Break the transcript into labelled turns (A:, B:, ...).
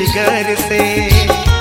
A: जिगर से।